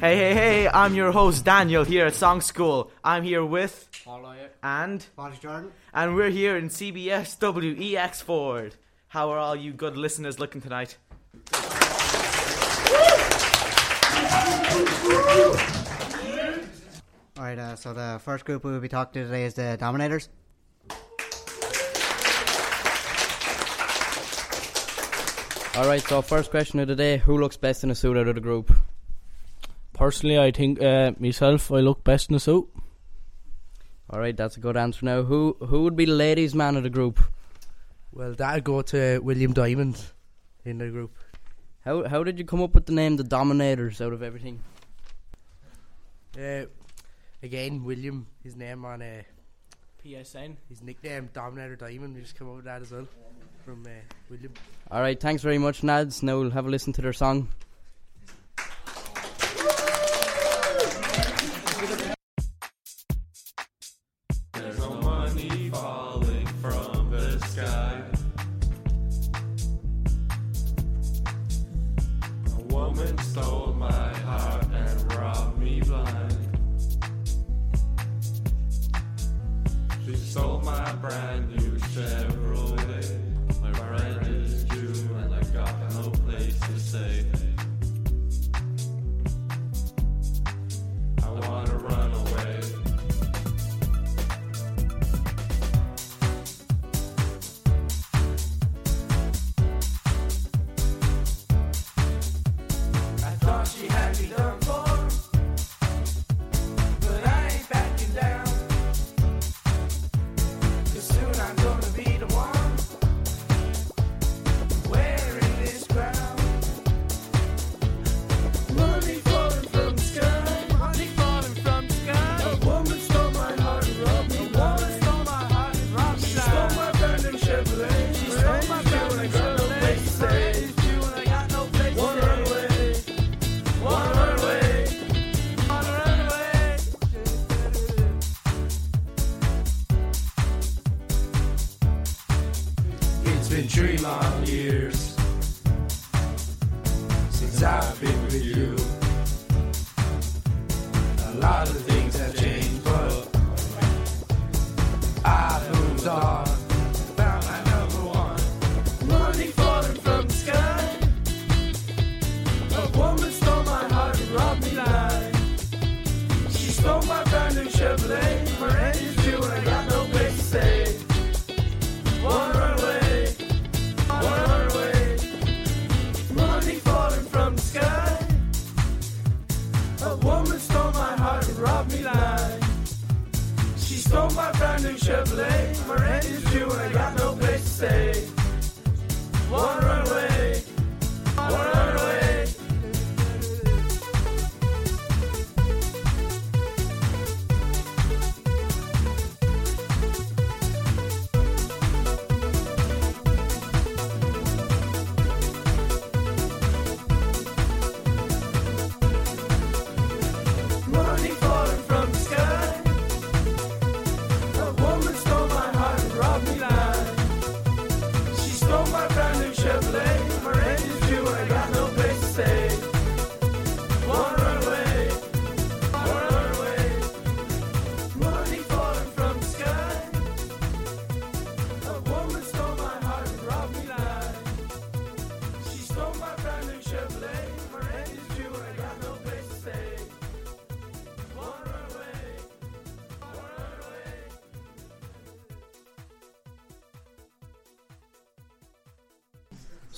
Hey, hey, hey, I'm your host Daniel here at Songschool. I'm here with Paul Lawyer. and Marty Jordan. and we're here in CBS Wexford. How are all you good listeners looking tonight? Alright, uh, so the first group we will be talking to today is the Dominators. All right. So first question of the day: Who looks best in a suit out of the group? Personally, I think uh, myself, I look best in a suit. All right, that's a good answer. Now, who who would be the ladies' man of the group? Well, that'd go to William Diamond in the group. How how did you come up with the name the Dominators out of everything? Uh, again, William, his name on uh, PSN. his nickname Dominator Diamond. We just come up with that as well from uh, William. All right, thanks very much, Nads. Now we'll have a listen to their song. She stole my brand new Chevrolet. Been three long years since I've been with you. Chevrolet. My rent is due and I got no place to stay. Wanna run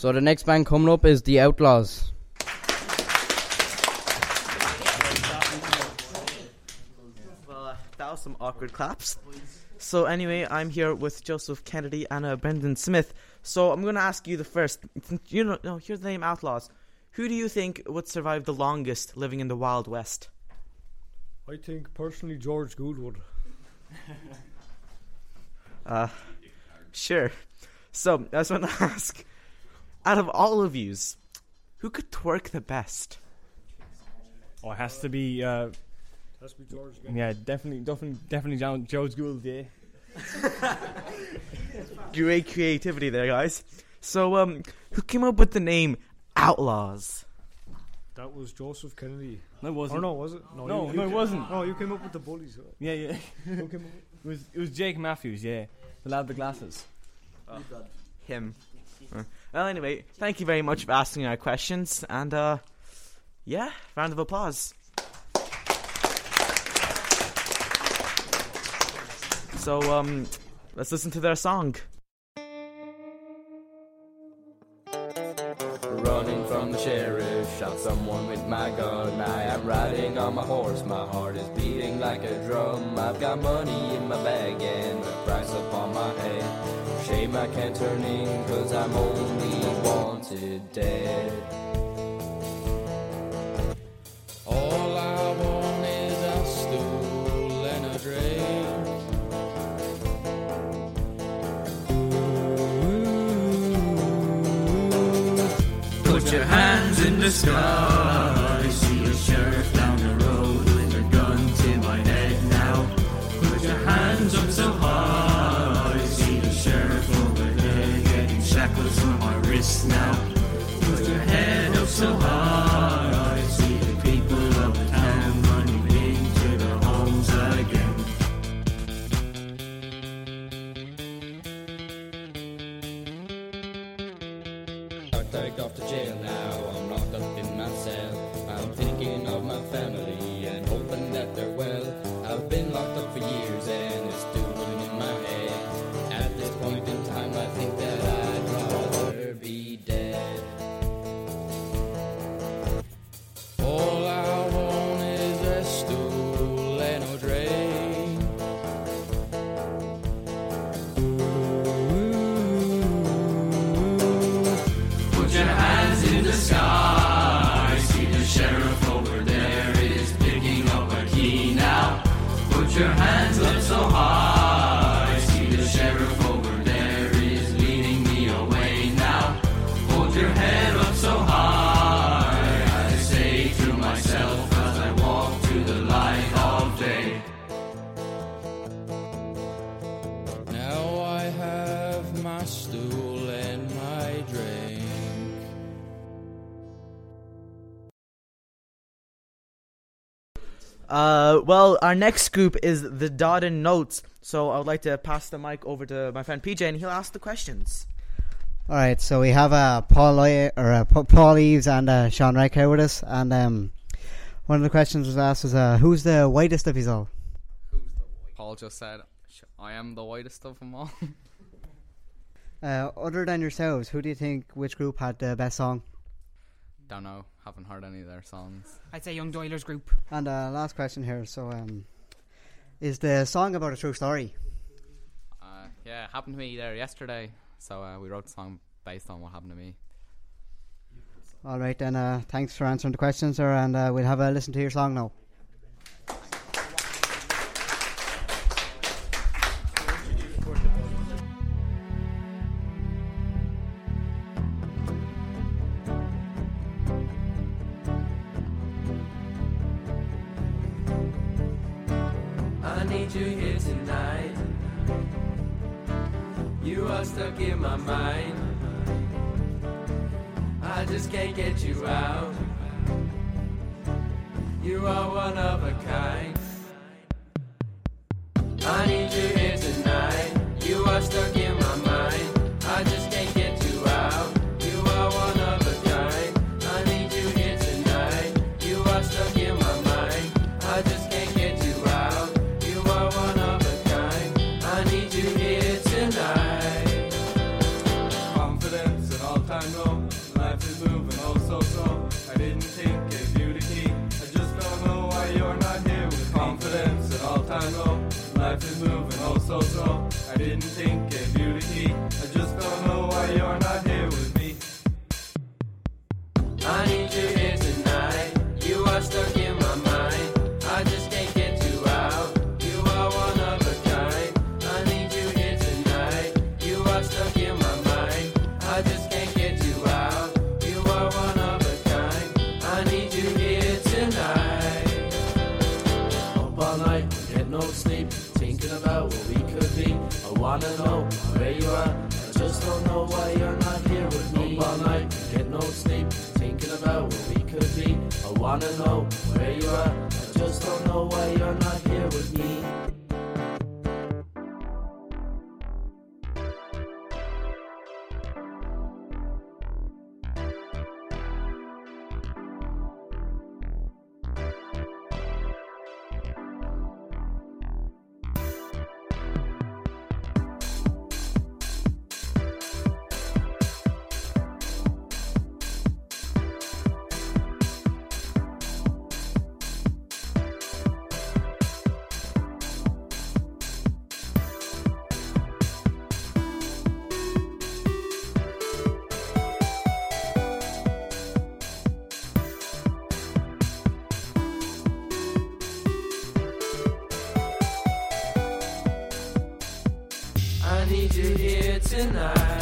So the next band coming up is the Outlaws. Well, uh, that was some awkward claps. So anyway, I'm here with Joseph Kennedy and uh, Brendan Smith. So I'm going to ask you the first. You know, no, here's the name Outlaws. Who do you think would survive the longest living in the Wild West? I think personally George Gould would. Uh, sure. So I just want to ask, out of all of yous, who could twerk the best? Oh, it has to be. Uh, That's be George again. yeah, definitely, definitely, definitely John, George Gould. Yeah. Great creativity there, guys. So, um, who came up with the name Outlaws? That was Joseph Kennedy. No, it wasn't. Or no, was it? No, you- no, you it came- wasn't. No, you came up with the bullies. Yeah, yeah. Who came up with? It was it was Jake Matthews. Yeah, the lad with the glasses. Him. Uh, Well, anyway, thank you very much for asking our questions, and uh, yeah, round of applause. So, um, let's listen to their song. Running from the sheriff, shot someone with my gun. I am riding on my horse, my heart is beating like a drum. I've got money in my bag and a price upon my head. Shame I can't turn in, cause I'm only wanted dead. All I want is a stool and a drink. Put your hands in the sky. Uh, well, our next scoop is the Dodden Notes. So I would like to pass the mic over to my friend PJ, and he'll ask the questions. All right, so we have uh, Paul Loy- or uh, Paul Eves and uh, Sean Reich here with us, and um, one of the questions was asked was, uh, "Who's the whitest of you all?" Paul just said, I am the whitest of them all. Uh, other than yourselves, who do you think which group had the best song? Don't know, haven't heard any of their songs. I'd say Young Doylers Group. And uh, last question here. So, um, is the song about a true story? Uh, yeah, it happened to me there yesterday, so uh, we wrote a song based on what happened to me. All right, then. Uh, thanks for answering the questions, sir, and uh, we'll have a listen to your song now. You are one of a kind. I need moving oh so slow. I didn't think the key. I just don't know why you're wanna know where you are. I just don't know why you're not here with me. Up all night, get no sleep, thinking about where we could be. I wanna know where you are. I just don't know you here tonight.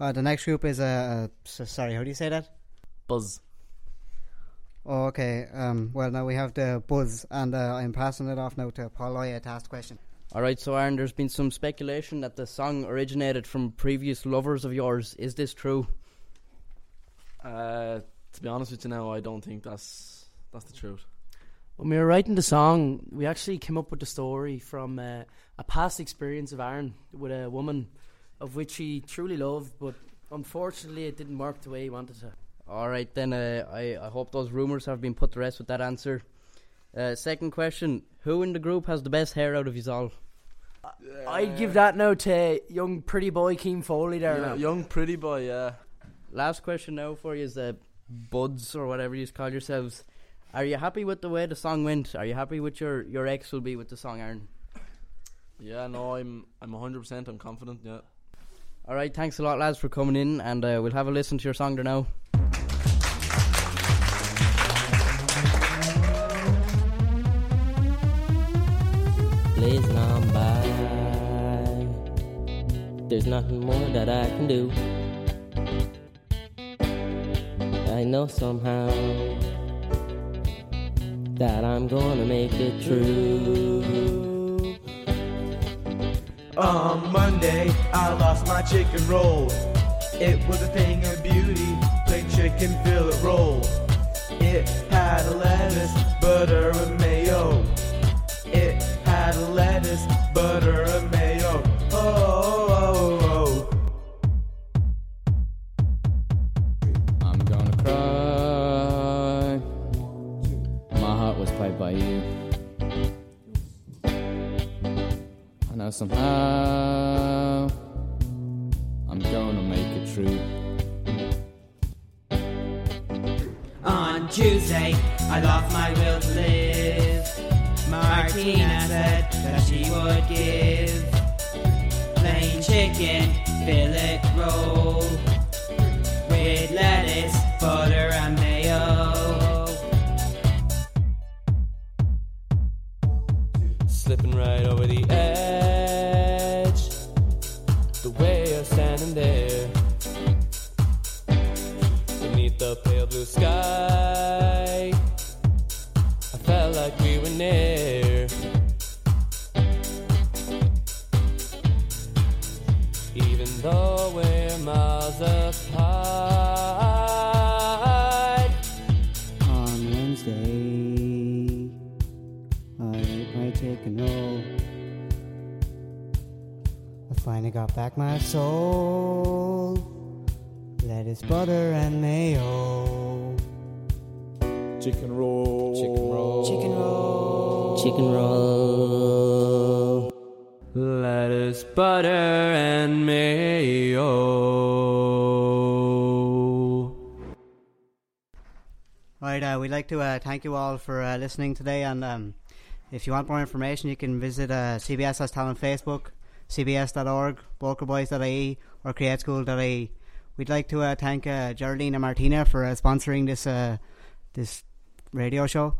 Uh, the next group is uh, uh so, sorry, how do you say that? Buzz. Oh, okay. Um, well, now we have the buzz, and uh, I'm passing it off now to Paul Loya to ask the question. All right, so Aaron, there's been some speculation that the song originated from previous lovers of yours. Is this true? Uh, to be honest with you now, I don't think that's that's the truth. When we were writing the song, we actually came up with the story from uh, a past experience of Aaron with a woman of which he truly loved, but unfortunately it didn't work the way he wanted to. All right, then uh, I, I hope those rumours have been put to rest with that answer. Uh, second question Who in the group has the best hair out of you all? I'd give that now to young pretty boy Keem Foley there Yeah, young pretty boy, yeah. Last question now for you is uh, Buds or whatever you call yourselves. Are you happy with the way the song went? Are you happy with your, your ex will be with the song, Aaron? Yeah, no, I'm I'm 100%. I'm confident. Yeah. All right, thanks a lot, lads, for coming in, and uh, we'll have a listen to your song there now. blazing on by. There's nothing more that I can do. I know somehow that I'm gonna make it true. On Monday, I lost my chicken roll. It was a thing of beauty, plain chicken fillet roll. It had a lettuce, butter, and mayo. It had a lettuce, butter, and mayo. Oh, I know somehow I'm gonna make it true. On Tuesday, I lost my will to live. Martina said that she would give plain chicken fillet roll with lettuce, butter, and mayo. Slipping right over the edge. Standing there. Beneath the pale blue sky. I felt like we were near. I finally got back my soul. Lettuce, butter, and mayo. Chicken roll. Chicken roll. Chicken roll. Chicken roll. Lettuce, butter, and mayo. Right, uh, we'd like to uh, thank you all for uh, listening today. And um, if you want more information, you can visit uh, CBSS Talent Facebook cbs.org, vocalboys.ie, or createschool.ie. We'd like to uh, thank uh, Geraldine and Martina for uh, sponsoring this uh, this radio show.